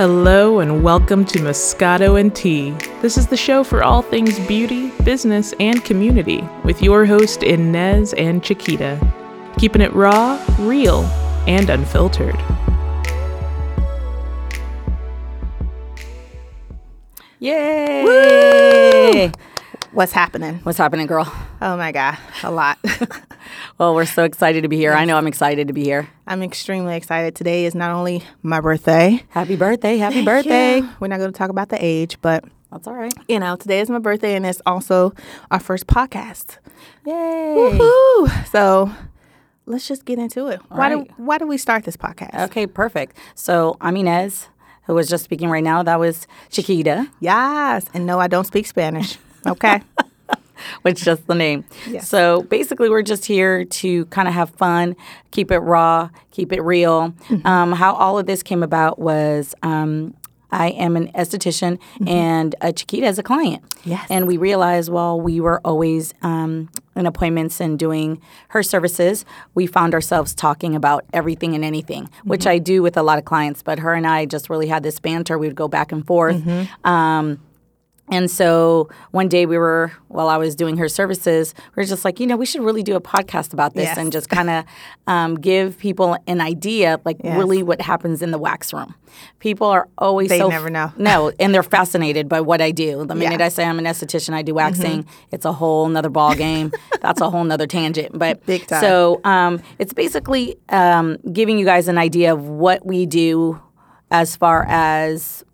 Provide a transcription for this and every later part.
Hello and welcome to Moscato and Tea. This is the show for all things beauty, business, and community with your host Inez and Chiquita. Keeping it raw, real, and unfiltered. Yay! Woo! What's happening? What's happening, girl? Oh my God, a lot. well, we're so excited to be here. I know I'm excited to be here. I'm extremely excited. Today is not only my birthday. Happy birthday! Happy birthday! Yeah. We're not going to talk about the age, but that's all right. You know, today is my birthday, and it's also our first podcast. Yay! Woohoo! So let's just get into it. All why right. do why do we start this podcast? Okay, perfect. So I'm Inez, who was just speaking right now. That was Chiquita. Yes, and no, I don't speak Spanish. Okay. Which just the name. Yes. So basically, we're just here to kind of have fun, keep it raw, keep it real. Mm-hmm. Um, how all of this came about was um, I am an esthetician and a Chiquita as a client. Mm-hmm. Yes. And we realized while we were always um, in appointments and doing her services, we found ourselves talking about everything and anything, which Mm-hmm. I do with a lot of clients. But her and I just really had this banter. We would go back and forth. Mm-hmm. Um, and so one day we were, while I was doing her services, we were just like, you know, we should really do a podcast about this Yes. and just kind of um, give people an idea, like Yes. really what happens in the wax room. People are always They so never know. No, and they're fascinated by what I do. The minute Yeah. I say I'm an esthetician, I do waxing. It's a whole nother ball game. That's a whole nother tangent. But Big time. So um, it's basically um, giving you guys an idea of what we do as far as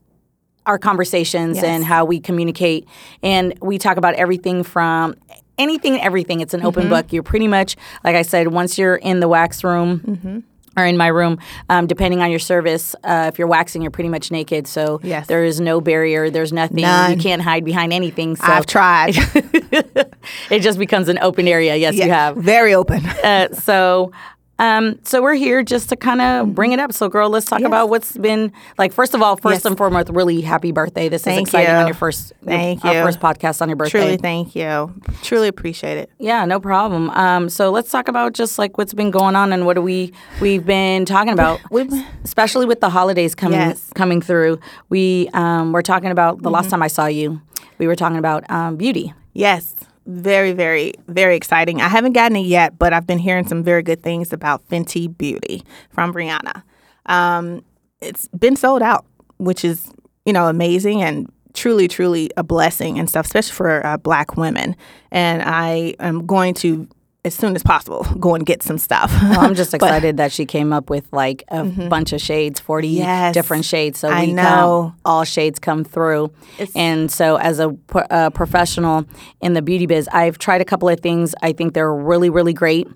our conversations Yes. and how we communicate. And we talk about everything from anything everything. It's an Mm-hmm. open book. You're pretty much, like I said, once you're in the wax room, Mm-hmm. Or in my room, um, depending on your service. Uh, if you're waxing, you're pretty much naked, so Yes. there is no barrier. There's nothing. None. You can't hide behind anything. So I've tried. it just becomes an open area. Yes, you have. very open. Uh, so, um, so we're here just to kind of bring it up. So, girl, let's talk Mm-hmm. Yes. about what's been like. First of all, first Yes. and foremost, really happy birthday. This Thank is exciting you. on your first, Thank our you. first podcast on your birthday. Truly, thank you. Truly appreciate it. Yeah, no problem. Um, so let's talk about just like what's been going on and what do we we've been talking about, especially with the holidays coming Yes. Mm-hmm. coming through. We um, were talking about the last time I saw you. We were talking about um, beauty. Yes, very, very, very exciting. I haven't gotten it yet, but I've been hearing some very good things about Fenty Beauty from Rihanna. Um, it's been sold out, which is you know amazing and truly, truly a blessing and stuff, especially for uh, Black women. And I am going to. As soon as possible, go and get some stuff. Well, I'm just But- excited that she came up with like a bunch of shades, 40 Yes. different shades. So I we know. come, all shades come through. It's- and so as a, a professional in the beauty biz, I've tried a couple of things. I think they're really, really great.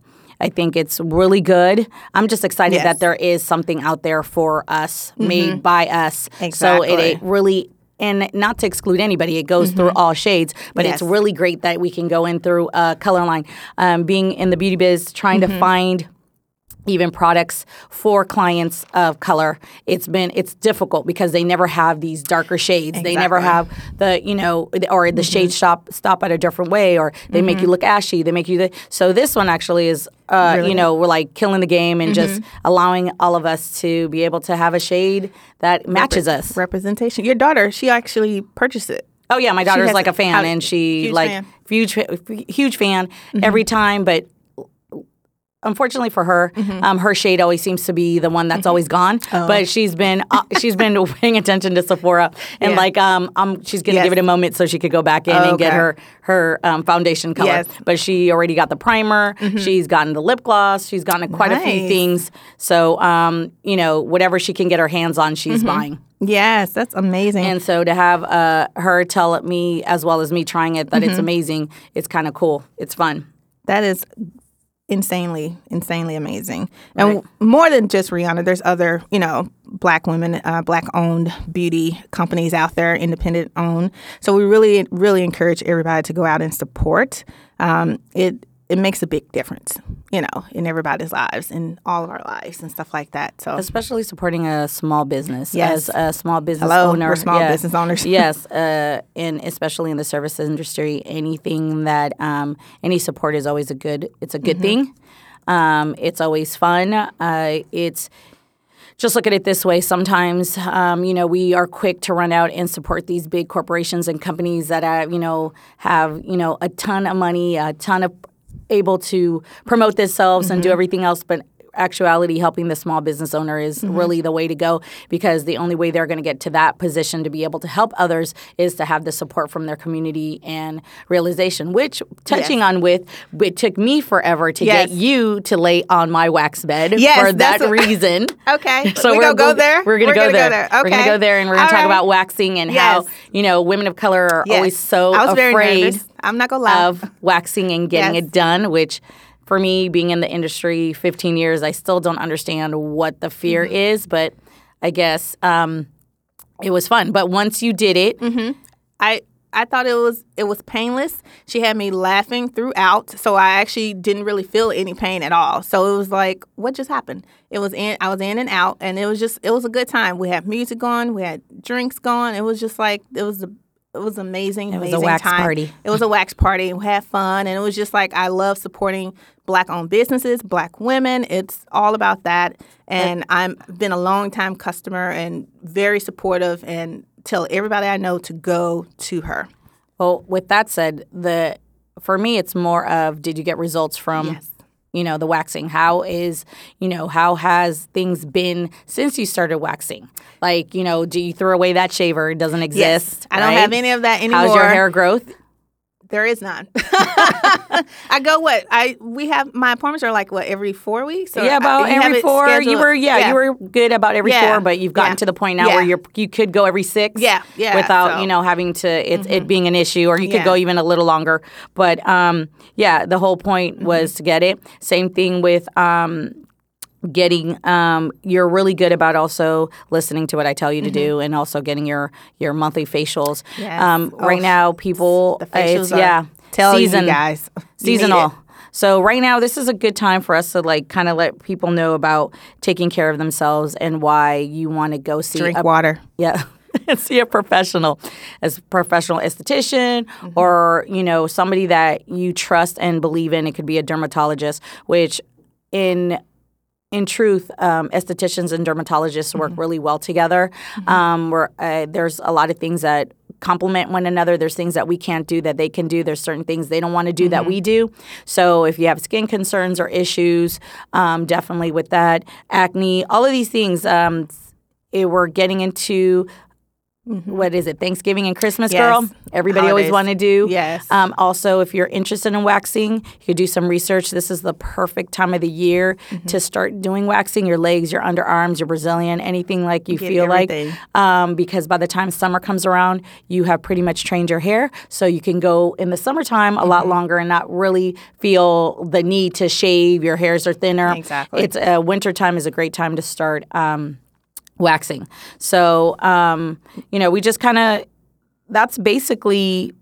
I think it's really good. I'm just excited Yes. Mm-hmm. that there is something out there for us, made by us. So it, it really and not to exclude anybody, it goes through all shades, but it's Mm-hmm. Really great that we can go in through a color line. Um, being in the beauty biz, trying Mm-hmm. to find even products for clients of color it's been it's difficult because they never have these darker shades they never have the you know or Mm-hmm. the shade shop stop at a different way or they make you look ashy they make you the, so this one actually is uh, you know we're like killing the game and just Mm-hmm. allowing all of us to be able to have a shade that matches us representation. Your daughter, she actually purchased it. Oh yeah, my daughter's like a a- fan, how- and she huge like fan. Mm-hmm. huge huge fan every time. But unfortunately for her, Mm-hmm. um, her shade always seems to be the one that's always gone. Oh. But she's been uh, she's been paying attention to Sephora, and Yeah. like um, um she's gonna Yes. give it a moment so she could go back in and get her her um, foundation color. Yes. Mm-hmm. But she already got the primer. She's gotten the lip gloss. She's gotten quite a few things. So um, you know whatever she can get her hands on, she's Mm-hmm. buying. Yes, that's amazing. And so to have uh, her tell me as well as me trying it that Mm-hmm. it's amazing, it's kind of cool. It's fun. that is insanely, insanely amazing. And more than just Rihanna, there's other, you know, black women, uh, black owned beauty companies out there, independent owned. So we really, really encourage everybody to go out and support. Um, it it makes a big difference, you know, in everybody's lives, in all of our lives, and stuff like that. So especially supporting a small business Yes. as a small business Hello, owner we're small yeah. business owners. yes uh, and especially in the service industry anything that um, any support is always a good it's a good Mm-hmm. thing um, it's always fun uh, it's just look at it this way sometimes um, you know we are quick to run out and support these big corporations and companies that have you know have you know a ton of money a ton of able to promote themselves and do mm-hmm. everything else but actuality helping the small business owner is mm-hmm. really the way to go because the only way they're going to get to that position to be able to help others is to have the support from their community and realization which touching on with it took me forever to Yes. get you to lay on my wax bed Yes, for that what- reason Okay, so we we're gonna go there? We're gonna We're go go there. there. We're gonna go there, and we're gonna All talk right. about waxing and Yes. how you know women of color are Yes. always so I was very afraid. I'm not gonna lie. of waxing and getting Yes. it done, which. For me, being in the industry 15 years, I still don't understand what the fear Mm-hmm. is, but I guess um, it was fun. But once you did it, Mm-hmm. I I thought it was it was painless. She had me laughing throughout, so I actually didn't really feel any pain at all. So it was like, what just happened? It was in I was in and out, and it was just it was a good time. We had music going, we had drinks going. It was just like it was a it was amazing. It was a wax time. party. It was a wax party. We had fun, and it was just like I love supporting black-owned businesses, black women. It's all about that. And I've been a long time customer and very supportive, and tell everybody I know to go to her. well, with that said, the for me, it's more of did you get results from Yes. you know the waxing how is you know how has things been since you started waxing like you know do you throw away that shaver it doesn't exist I don't have any of that anymore. how's your hair growth There is none. I go what I we have my appointments are like what every four weeks. Yeah about you have every four you were yeah, you were good about every Yeah. four but you've gotten Yeah. to the point now where you're you could go every six Yeah. Yeah. without So- Mm-hmm. you know having to it, it being an issue or you could Yeah. go even a little longer but um yeah the whole point Mm-hmm. was to get it same thing with um getting um you're really good about also listening to what I tell you to do and also getting your your monthly facials. Mm-hmm. Yes. Um right Oh, now people The facials yeah, tell season you guys seasonal. So right now this is a good time for us to like kind of let people know about taking care of themselves and why you want to go see Drink a water. yeah. And see a professional, as a professional esthetician, Mm-hmm. or you know somebody that you trust and believe in. It could be a dermatologist, which in in truth, um, estheticians and dermatologists work Mm-hmm. really well together. Um, where uh, there's a lot of things that complement one another. There's things that we can't do that they can do. There's certain things they don't want to do that Mm-hmm. we do. So if you have skin concerns or issues, um, definitely with that acne, all of these things. Um, it, we're getting into what is it? Thanksgiving and Christmas, Yes. girl. Everybody always want to do. Yes. Um, also, if you're interested in waxing, you could do some research. This is the perfect time of the year Mm-hmm. to start doing waxing. Your legs, your underarms, your Brazilian, anything like you Get feel everything. like. Um, because by the time summer comes around, you have pretty much trained your hair, so you can go in the summertime a Mm-hmm. lot longer and not really feel the need to shave. Your hairs are thinner. Exactly. It's uh, wintertime is a great time to start. Um, waxing. So, um, you know, we just kind of, that's basically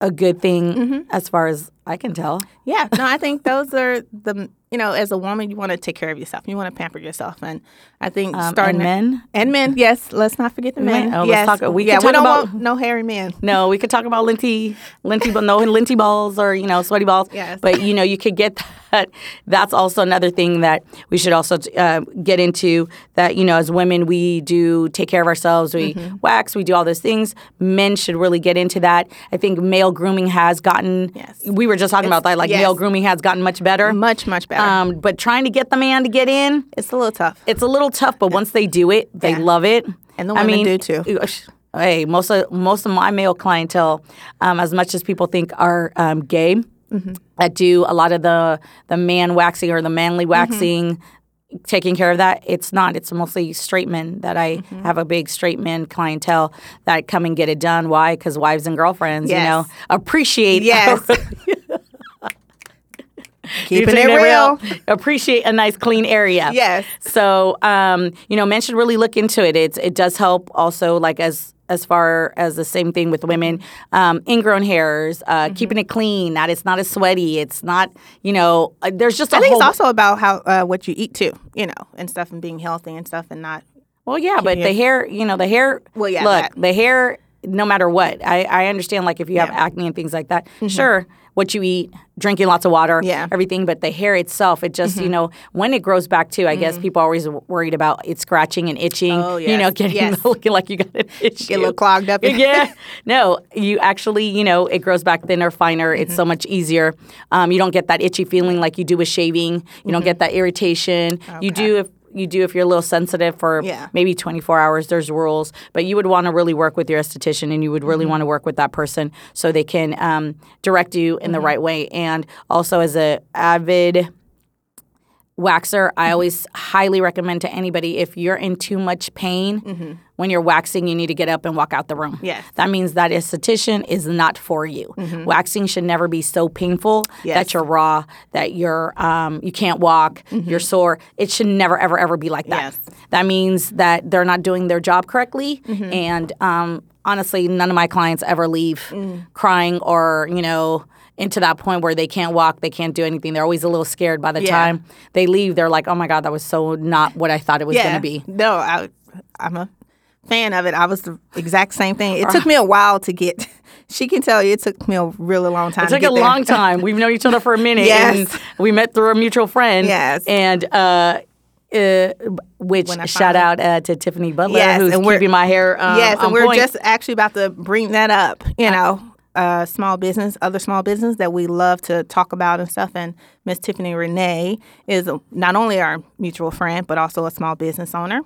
a good thing Mm-hmm. as far as I can tell. Yeah, no, I think those are the you know, as a woman, you want to take care of yourself. You want to pamper yourself, and I think Um, starting and men? and men, yes, let's not forget the men. Men, oh, let's yes, talk- we yeah, can talk we don't about- want no hairy men. No, we could talk about linty, linty, but no linty balls or you know sweaty balls. Yes. But you know you could get that. That's also another thing that we should also uh, get into. That you know as women we do take care of ourselves. We Mm-hmm. wax. We do all those things. Men should really get into that. I think male grooming has gotten. Yes. We were just talking about that. Like yes. male grooming has gotten much better. Much, much better. Um, but trying to get the man to get in, it's a little tough. it's a little tough. But once they do it, they Yeah. love it. And the I women mean, do too. Hey, most of most of my male clientele, um, as much as people think are um, gay, Mm-hmm. that do a lot of the the man waxing or the manly Mm-hmm. waxing. Taking care of that, it's not. It's mostly straight men that I Mm-hmm. have a big straight men clientele that come and get it done. Why? Because wives and girlfriends, you know, appreciate. Yes. Keeping Keeping it real. Appreciate a nice clean area. Yes. So, um, you know, men should really look into it. It's it does help also, like as as far as the same thing with women, um, ingrown hairs, uh, Mm-hmm. keeping it clean. That it's not as sweaty. It's not, you know, uh, there's just a I think it's also about how uh, what you eat too, you know, and stuff, and being healthy and stuff, and not. Well, yeah, but the hair, you know, the hair. Well, yeah, Look, that. the hair. No matter what, I, I understand. Like if you have Yeah. Mm-hmm. acne and things like that, sure, what you eat, drinking lots of water, Yeah. Mm-hmm. everything. But the hair itself, it just you know when it grows back too. I guess people are always worried about it scratching and itching. Oh, yeah. You know, getting yes. looking like you got an issue. Get a little clogged up. yeah. No, you actually, you know, it grows back thinner, finer. It's Mm-hmm. so much easier. Um, you don't get that itchy feeling like you do with shaving. You don't get that irritation. You do if you do if you're a little sensitive for Yeah. maybe 24 hours. There's rules, but you would want to really work with your esthetician, and you would really Mm-hmm. want to work with that person so they can um, direct you in the Mm-hmm. right way. And also, as a avid waxer, I always highly recommend to anybody if you're in too much pain when you're waxing, you need to get up and walk out the room. Mm-hmm. Yes. That means that esthetician is not for you. Waxing should never be so painful that you're raw, that you're um, you can't walk, you're sore. It should never ever ever be like that. Yes. That means that they're not doing their job correctly and um, honestly none of my clients ever leave crying or, you know, into that point where they can't walk, they can't do anything. They're always a little scared by the Yeah. time they leave. They're like, "Oh my god, that was so not what I thought it was going to be." No, I, I'm a fan of it. I was the exact same thing. It took me a while to get. She can tell you it took me a really long time. It to took get a there. long time. We've known each other for a minute. Yes. And we met through a mutual friend. Yes. And uh, uh, which shout out uh, to Tiffany Butler, Yes, who's and we're- keeping my hair. Um, yes, and we're point. just actually about to bring that up. You know, uh, small business, other small business that we love to talk about and stuff. And Miss Tiffany Renee is not only our mutual friend, but also a small business owner.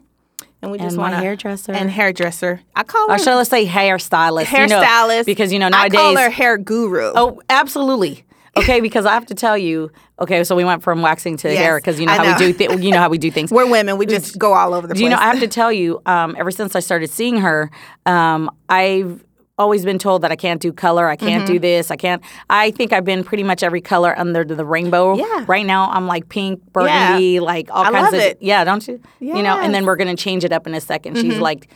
And we just want hairdresser. and hairdresser. I call her Or shall I say hairstylist? you know, hairstylist because you know nowadays I call her hair guru. Oh, absolutely. Okay, because I have to tell you. Okay, so we went from waxing to Yes, hair because you know how we do. Th- you know how we do things. we're women. We just go all over the Do place. you know, I have to tell you, um, ever since I started seeing her, um, I've always been told that I can't do color, I can't Mm-hmm. do this, I can't. I think I've been pretty much every color under the rainbow. Yeah. Right now, I'm like pink, burgundy, like all I kinds love of. it. Yeah, don't you? You know, and Mm-hmm. then we're gonna change it up in a 2nd She's like.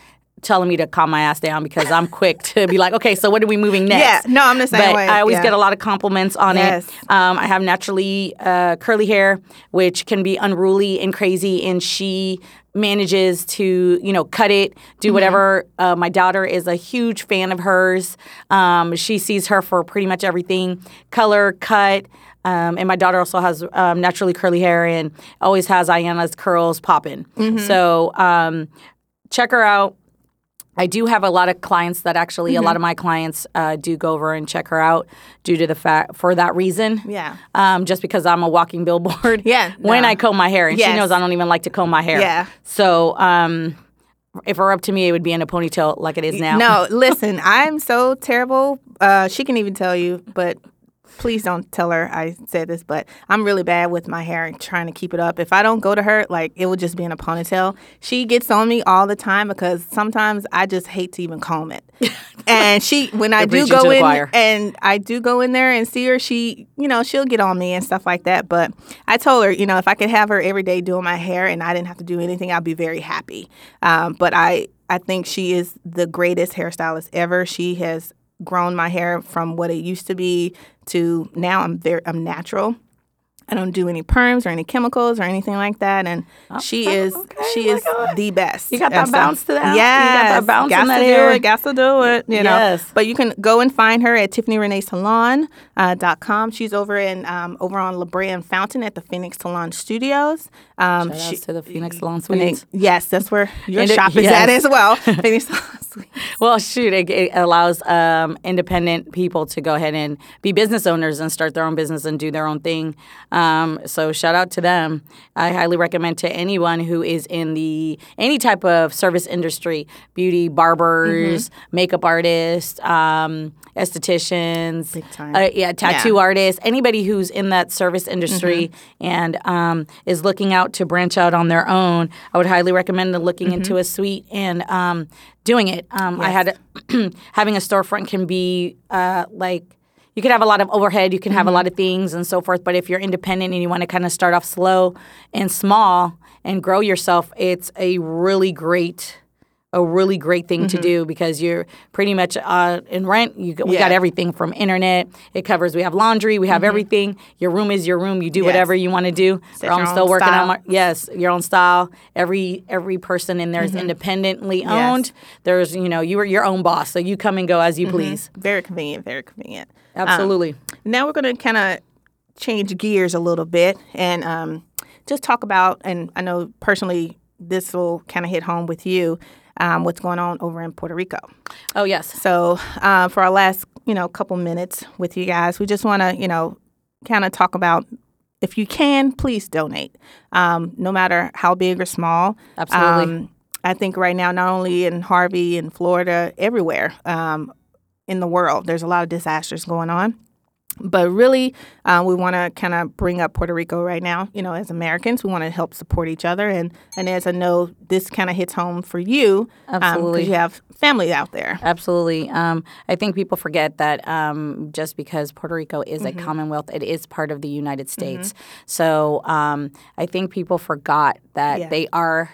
Telling me to calm my ass down because I'm quick to be like, okay, so what are we moving next? Yeah, no, I'm the same but way, I always yeah. get a lot of compliments on Yes. it. Um, I have naturally uh, curly hair, which can be unruly and crazy, and she manages to, you know, cut it, do Mm-hmm. whatever. Uh, my daughter is a huge fan of hers. Um, she sees her for pretty much everything, color, cut. Um, and my daughter also has um, naturally curly hair and always has Ayana's curls popping. Mm-hmm. So um, check her out. I do have a lot of clients that actually, a Mm-hmm. lot of my clients uh, do go over and check her out due to the fact for that reason. Yeah. Um, just because I'm a walking billboard. Yeah, When no. I comb my hair, and she knows I don't even like to comb my hair. Yeah. So um, if it were up to me, it would be in a ponytail like it is now. No, listen, I'm so terrible. Uh, she can even tell you, but please don't tell her I said this. But I'm really bad with my hair and trying to keep it up. If I don't go to her, like it will just be in a ponytail. She gets on me all the time because sometimes I just hate to even comb it. and she, when I do go in choir. and I do go in there and see her, she, you know, she'll get on me and stuff like that. But I told her, you know, if I could have her every day doing my hair and I didn't have to do anything, I'd be very happy. Um, but I, I think she is the greatest hairstylist ever. She has grown my hair from what it used to be to now I'm very I'm natural. I don't do any perms or any chemicals or anything like that, and she is she is the best. You got that bounce to that- you got Yes, that bounce got that to hair. do it. Got to do it. You know. Yes. But you can go and find her at TiffanyReneeSalon.com. Uh, dot com. She's over in um, over on La Brea and Fountain at the Phoenix Salon Studios. Um, Shout she- to the Phoenix Salon Phoenix- yes, that's where your And it- shop is yes. at as well. Phoenix Salon Suites. Well, shoot, it, it allows um, independent people to go ahead and be business owners and start their own business and do their own thing. Um, so shout out to them. I highly recommend to anyone who is in the any type of service industry, beauty, barbers, Mm-hmm. makeup artists, um, estheticians, Big time. Uh, yeah, tattoo Yeah. Mm-hmm. artists, anybody who's in that service industry and um, is looking out to branch out on their own, I would highly recommend looking Mm-hmm. into a suite and um, doing it. Um, I had having a storefront can be uh, like you can have a lot of overhead, you can have a mm-hmm. lot of things and so forth. But if you're independent and you want to kind of start off slow and small and grow yourself, it's a really great a really great thing to do because you're pretty much uh, in rent. You we got everything from internet. It covers. We have laundry. We have everything. Your room is your room. You do Yes. whatever you want to do. Set I'm still working style. on my yes, your own style. Every every person in there is independently Mm-hmm. Yes. owned. There's you know you are your own boss, so you come and go as you please. Very convenient. Very convenient. Um, Absolutely. now we're going to kind of change gears a little bit and um, just talk about, and I know personally this will kind of hit home with you, um, what's going on over in Puerto Rico. oh yes. So uh, for our last, you know, couple minutes with you guys, we just want to, you know, kind of talk about if you can, please donate, um, no matter how big or small. Absolutely. Um, I think right now, not only in Harvey and Florida, everywhere um, in the world, there's a lot of disasters going on. But really, uh, we want to kind of bring up Puerto Rico right now. You know, as Americans, we want to help support each other, and and as I know, this kind of hits home for you because Absolutely. you have family out there. Absolutely. Um, I think people forget that um, just because Puerto Rico is Mm-hmm. a Commonwealth, it is part of the United States. So um, I think people forgot that Yeah. they are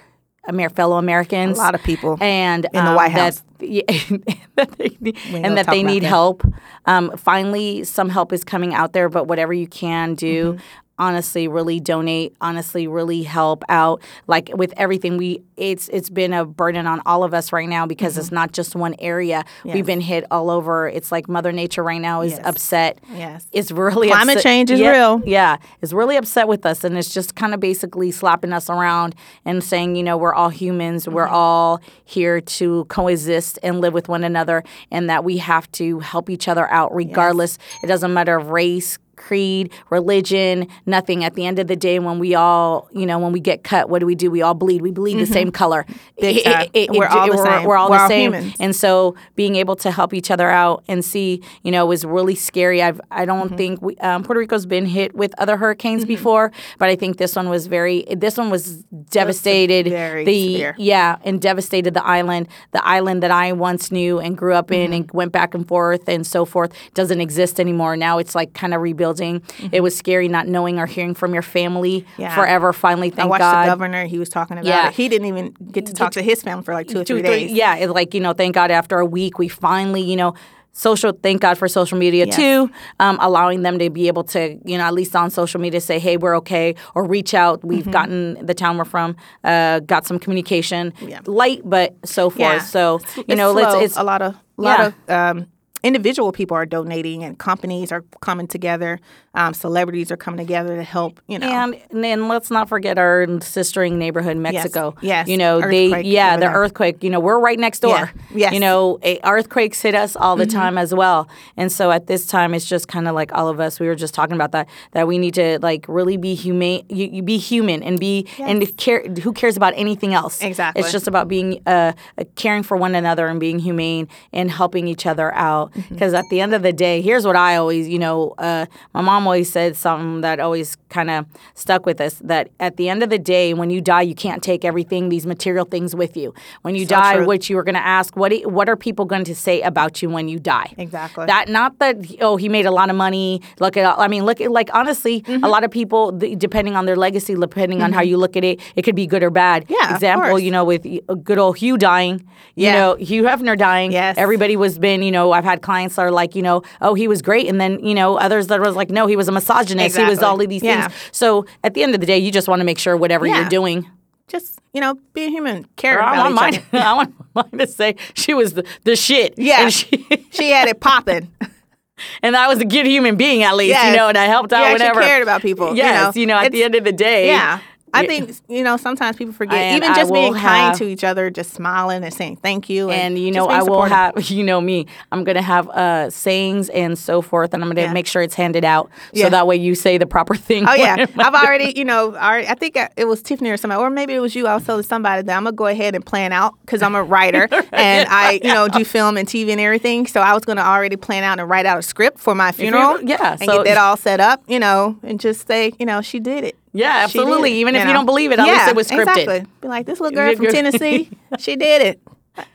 Amer- fellow Americans. A lot of people and in the um, White that- House. yeah, that they, need- and that they need that. help. Um, finally, some help is coming out there, but whatever you can do. Mm-hmm. Honestly, really donate. Honestly, really help out. Like with everything, we it's it's been a burden on all of us right now because it's not just one area. Mm-hmm. Yes. We've been hit all over. It's like Mother Nature right now is Yes. upset. Yes. It's really Climate upset- change is Yeah, real. Yeah, it's really upset with us, and it's just kind of basically slapping us around and saying, you know, we're all humans. We're Mm-hmm. all here to coexist and live with one another, and that we have to help each other out, regardless. It doesn't matter of race. Creed, religion, nothing. At the end of the day, when we all, you know, when we get cut, what do we do? We all bleed. We bleed the same color. Mm-hmm. Big It- time. it- it- We're all the we're, same. We're all We're the all same. humans. And so being able to help each other out and see, you know, was really scary. I've I don't Mm-hmm. think we, um, Puerto Rico's been hit with other hurricanes before, but I think this one was very. This one was devastated. very the severe. yeah, and devastated the island. The island that I once knew and grew up in Mm-hmm. and went back and forth and so forth doesn't exist anymore. Now it's like kind of rebuilding. It was scary not knowing or hearing from your family Mm-hmm. Yeah. forever. Finally, thank God. I watched God. the governor. He was talking about Yeah. it. He didn't even get to talk to his family for like two or two, three days. Yeah, it's like you know, thank God after a week we finally, you know, social. Thank God for social media Yes. too, um, allowing them to be able to, you know, at least on social media say, hey, we're okay, or reach out. We've Mm-hmm. gotten the town we're from, uh, got some communication, Yeah. light but so forth. Yeah. So you It's know, let's it's a lot of a lot Yeah. of um, individual people are donating and companies are coming together. Um, celebrities are coming together to help. You know, And and then let's not forget our sistering neighborhood, Mexico. Yes. You know, they yeah, the earthquake, you know, we're right next door. Yeah. Yes. Mm-hmm. You know, a, earthquakes hit us all the time as well. And so at this time it's just kind of like all of us, we were just talking about that, that we need to like really be humane you, you be human and be and care who cares about anything else. Exactly. It's just about being uh, uh, caring for one another and being humane and helping each other out. Mm-hmm. Because at the end of the day, here's what I always, you know, uh, my mom always said something that always kind of stuck with us that at the end of the day, when you die, you can't take everything, these material things with you. When you So die, true. what you were going to ask, what, what are people going to say about you when you die? Exactly. That not that oh he made a lot of money. Look at I mean look at like honestly Mm-hmm. a lot of people depending on their legacy, depending on how you look at it, it could be good or bad. Yeah, Example, you know with good old Hugh dying. You Yeah. know Hugh Hefner dying. Yes. Everybody was been you know I've had clients that are like you know oh he was great and then you know others that was like no he was a misogynist. He was all of these Yeah. things. So at the end of the day, you just want to make sure whatever Yeah. you're doing. just you know, be a human, care I about want each mine. other. I want mine to say she was the, the shit. Yeah, And she, she had it popping. and I was a good human being at least, you know, and I helped out You actually whenever. cared about people, you Yes, know. you know, at the end of the day. Yeah. I think you know sometimes people forget And even just being will kind have- to each other, just smiling and saying thank you, And you know, I will have, you know, me. I'm gonna have uh, sayings and so forth, and I'm gonna Yeah. make sure it's handed out, so that way you say the proper thing. Oh yeah, I've already, you know, already, I think I- it was Tiffany or somebody, or maybe it was you. I was telling somebody that I'm gonna go ahead and plan out because I'm a writer and I, you know, do film and TV and everything. So I was gonna already plan out and write out a script for my funeral. yeah, and so- get that all set up, you know, and just say, you know, she did it. Yeah, absolutely. Even if you don't believe it, at least it was scripted. Exactly. Be like this little girl from. Tennessee. she did it.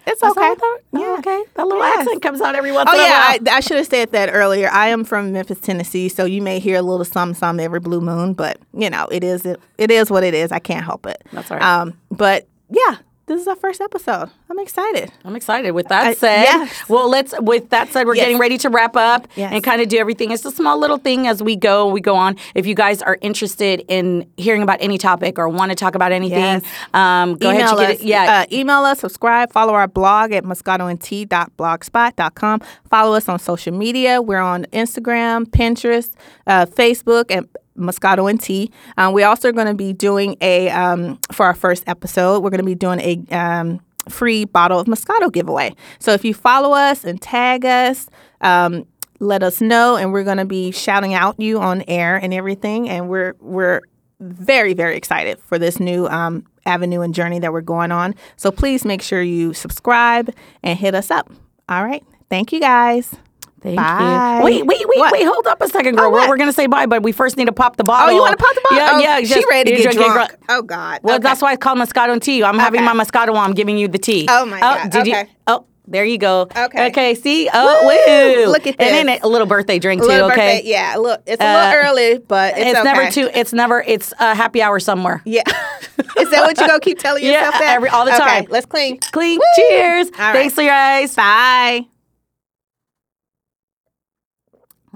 It's okay. that- oh, Yeah. okay. That little Yes. accent comes out every once Oh in a yeah, I. I should have said that earlier. I am from Memphis, Tennessee, so you may hear a little some some every blue moon, but you know it is it, it is what it is. I can't help it. That's all right. Um, but yeah, this is our first episode. I'm excited. I'm excited. With that I- said, yes. well, let's. With that said, we're Yes. getting ready to wrap up Yes. and kind of do everything. It's a small little thing as we go. We go on. If you guys are interested in hearing about any topic or want to talk about anything, Yes. um, go email ahead. us. It. Yeah. uh, email us. Subscribe. Follow our blog at moscatoandtea.blogspot.com. Follow us on social media. We're on Instagram, Pinterest, uh, Facebook, and Moscato and Tea. Um, we're also going to be doing a um, for our first episode. We're going to be doing a um, free bottle of Moscato giveaway. So if you follow us and tag us. Um, let us know, and we're going to be shouting out you on air and everything. And we're we're very very excited for this new um, avenue and journey that we're going on. So please make sure you subscribe and hit us up. All right, thank you guys. Thank Bye. you. Wait, wait, wait, What? wait. Hold up a second, girl. Oh, we're, we're gonna say bye, but we first need to pop the bottle. Oh, you want to pop the bottle? Yeah, oh, yeah. She just- ready to get drinking drunk. Oh God. Well, Okay. that's why I called Moscato and tea. I'm having my Moscato while I'm giving you the tea. Oh, my God. Did you? Oh, there you go. Okay. Okay. See. Oh, Woo! woo! Look at this. And then a little birthday drink too. okay. birthday- Yeah, look, it's a Uh, little early, but it's, It's, okay. never too. It's never. It's a happy hour somewhere. Yeah. Is that what you gonna keep telling Yeah, yourself? that? every- all the Okay, time. Let's clean. Clean. Cheers. Right. Thanks, guys. Bye.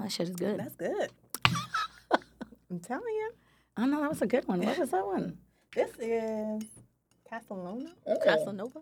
That shit is good. That's good. I'm telling you. I know that was a good one. What was that one? This is Casalona. Oh. Casanova.